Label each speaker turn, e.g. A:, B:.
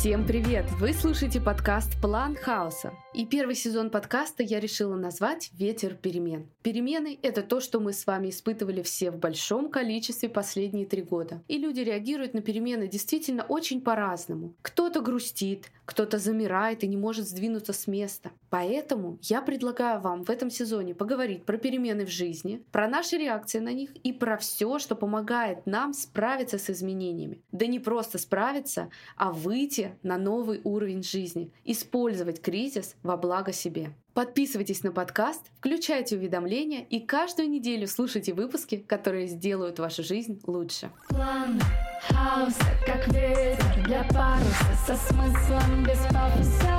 A: Всем привет! Вы слушаете подкаст «План хаоса». И первый сезон подкаста я решила назвать «Ветер перемен». Перемены — это то, что мы с вами испытывали все в большом количестве последние три года. И люди реагируют на перемены действительно очень по-разному. Кто-то грустит, кто-то замирает и не может сдвинуться с места. Поэтому я предлагаю вам в этом сезоне поговорить про перемены в жизни, про наши реакции на них и про все, что помогает нам справиться с изменениями. Да не просто справиться, а выйти на новый уровень жизни, использовать кризис во благо себе. Подписывайтесь на подкаст, включайте уведомления и каждую неделю слушайте выпуски, которые сделают вашу жизнь лучше. Ветер для паруса, со смыслом без пафоса.